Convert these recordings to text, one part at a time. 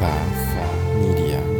Path Media.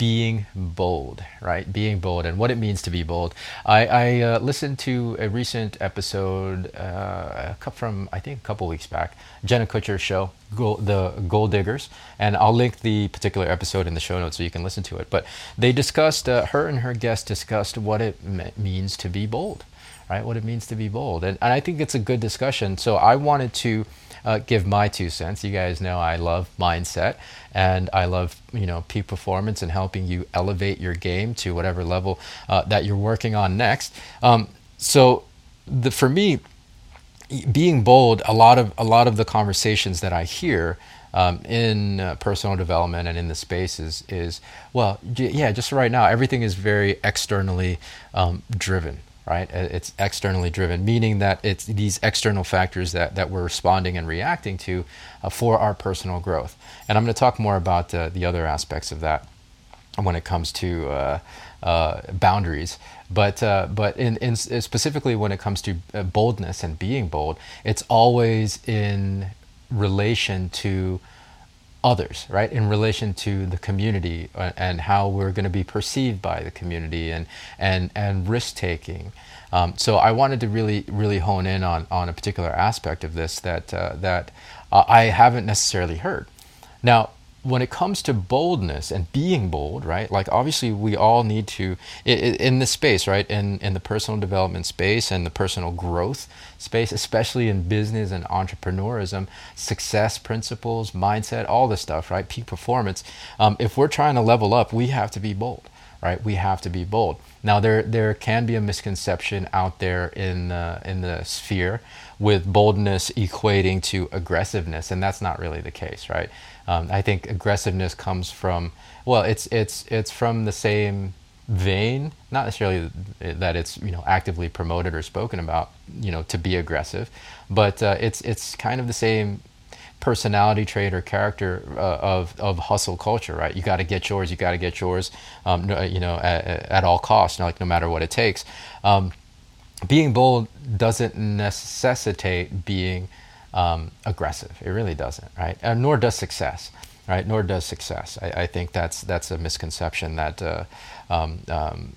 being bold, right? Being bold and what it means to be bold. I, I uh, listened to a recent episode uh, from, I think, a couple weeks back, Jenna Kutcher's show, Goal, the Goal Diggers, and I'll link the particular episode in the show notes so you can listen to it. But they discussed, uh, her and her guest discussed what it me- means to be bold, right? What it means to be bold. And, and I think it's a good discussion. So I wanted to uh, give my two cents. You guys know I love mindset and I love you know peak performance and helping you elevate your game to whatever level uh, that you're working on next. Um, so the, for me, being bold, a lot of a lot of the conversations that I hear. Um, in uh, personal development and in the space is, is well, yeah, just right now, everything is very externally um, driven, right? It's externally driven, meaning that it's these external factors that, that we're responding and reacting to uh, for our personal growth. And I'm going to talk more about uh, the other aspects of that when it comes to uh, uh boundaries. But, uh, but in, in, specifically when it comes to uh, boldness and being bold, it's always in relation to others, right? In relation to the community uh, and how we're going to be perceived by the community and and and risk taking. Um, so I wanted to really really hone in on on a particular aspect of this that uh, that uh, I haven't necessarily heard. Now, when it comes to boldness and being bold, right? Like obviously we all need to in this space, right? In in the personal development space and the personal growth space, especially in business and entrepreneurism, success principles, mindset, all this stuff, right? Peak performance. Um, if we're trying to level up, we have to be bold, right? We have to be bold. Now there there can be a misconception out there in in the sphere with boldness equating to aggressiveness, and that's not really the case, right? Um, I think aggressiveness comes from well, it's it's it's from the same vein, not necessarily that it's you know actively promoted or spoken about, you know, to be aggressive, but uh, it's it's kind of the same personality trait or character uh, of of hustle culture, right? You got to get yours, you got to get yours, um, you know, at, at, all costs, like no matter what it takes. Um, being bold doesn't necessitate being um, aggressive. It really doesn't, right? And nor does success, right? Nor does success. I, I think that's that's a misconception that, uh, um, um,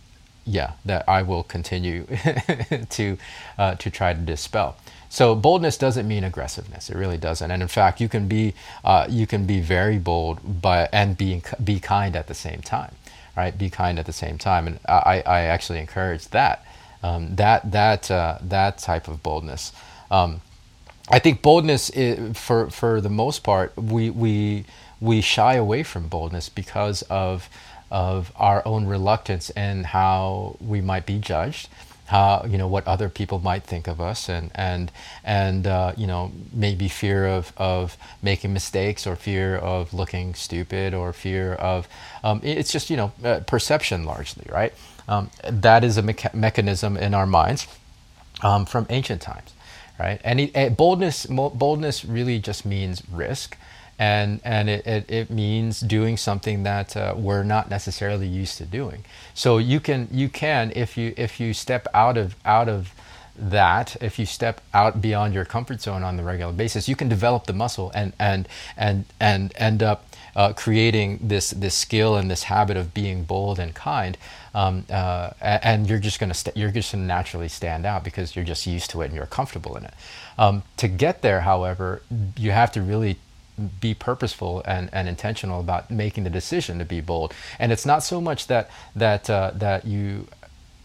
yeah, that I will continue to uh, to try to dispel. So boldness doesn't mean aggressiveness. It really doesn't. And in fact, you can be uh, you can be very bold, but and be be kind at the same time, right? Be kind at the same time, and I, I actually encourage that um, that that uh, that type of boldness. Um, I think boldness, is, for for the most part, we we we shy away from boldness because of of our own reluctance and how we might be judged, how you know what other people might think of us, and and and uh, you know maybe fear of of making mistakes or fear of looking stupid or fear of um, it's just you know uh, perception largely, right? Um, that is a mecha- mechanism in our minds um, from ancient times right? And, it, and boldness, boldness really just means risk, and and it, it, it means doing something that uh, we're not necessarily used to doing. So you can you can if you if you step out of out of that if you step out beyond your comfort zone on the regular basis you can develop the muscle and and and and end up uh, creating this this skill and this habit of being bold and kind um, uh, and you're just going to st- you're just to naturally stand out because you're just used to it and you're comfortable in it. Um, to get there, however, you have to really be purposeful and, and intentional about making the decision to be bold. And it's not so much that that uh, that you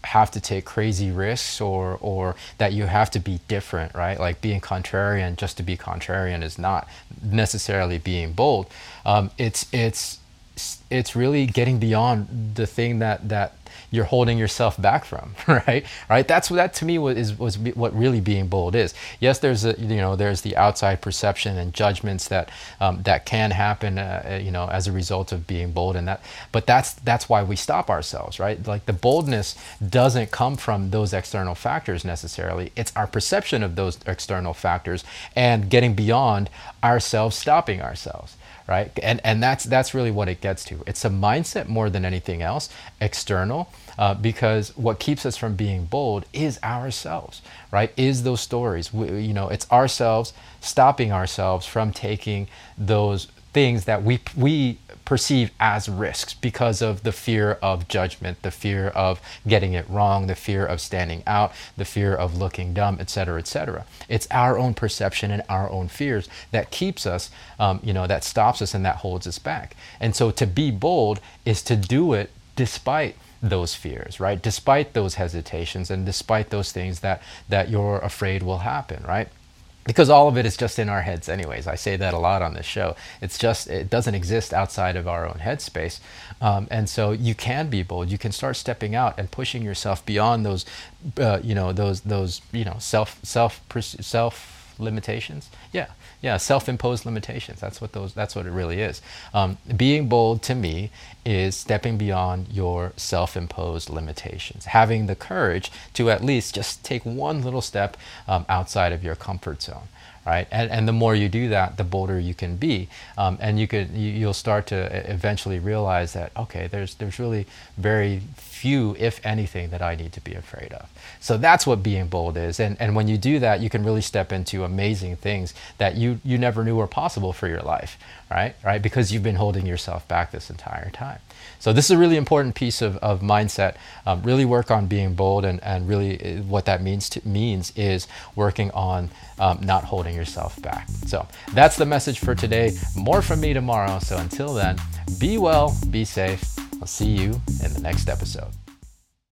have to take crazy risks or or that you have to be different, right? Like being contrarian just to be contrarian is not necessarily being bold. Um, it's it's it's really getting beyond the thing that that you're holding yourself back from, right? Right. That's what that to me was was what really being bold is. Yes, there's a you know there's the outside perception and judgments that um, that can happen, uh, uh, you know, as a result of being bold, and that. But that's that's why we stop ourselves, right? Like the boldness doesn't come from those external factors necessarily. It's our perception of those external factors and getting beyond ourselves, stopping ourselves right? And and that's that's really what it gets to. It's a mindset more than anything else, external, uh, because what keeps us from being bold is ourselves, right? Is those stories. We, you know, it's ourselves stopping ourselves from taking those things that we we perceive as risks because of the fear of judgment, the fear of getting it wrong, the fear of standing out, the fear of looking dumb, etc., etc. It's our own perception and our own fears that keeps us, um, you know, that stops us and that holds us back. And so to be bold is to do it despite those fears, right? Despite those hesitations and despite those things that that you're afraid will happen, right? Because all of it is just in our heads anyways. I say that a lot on this show. It's just it doesn't exist outside of our own headspace. Um, and so you can be bold. You can start stepping out and pushing yourself beyond those uh, you know those those you know self self self limitations. Yeah yeah self-imposed limitations. That's what those that's what it really is. Um, being bold to me is stepping beyond your self-imposed limitations. Having the courage to at least just take one little step um, outside of your comfort zone right? And, and the more you do that, the bolder you can be, um, and you could you, you'll start to eventually realize that okay, there's there's really very few, if anything, that I need to be afraid of. So that's what being bold is, and and when you do that, you can really step into amazing things that you you never knew were possible for your life, right? Right? Because you've been holding yourself back this entire time. So this is a really important piece of, of mindset. Um, really work on being bold, and, and really uh, what that means to, means is working on um, not holding yourself back. So that's the message for today. More from me tomorrow. So until then, be well, be safe. I'll see you in the next episode.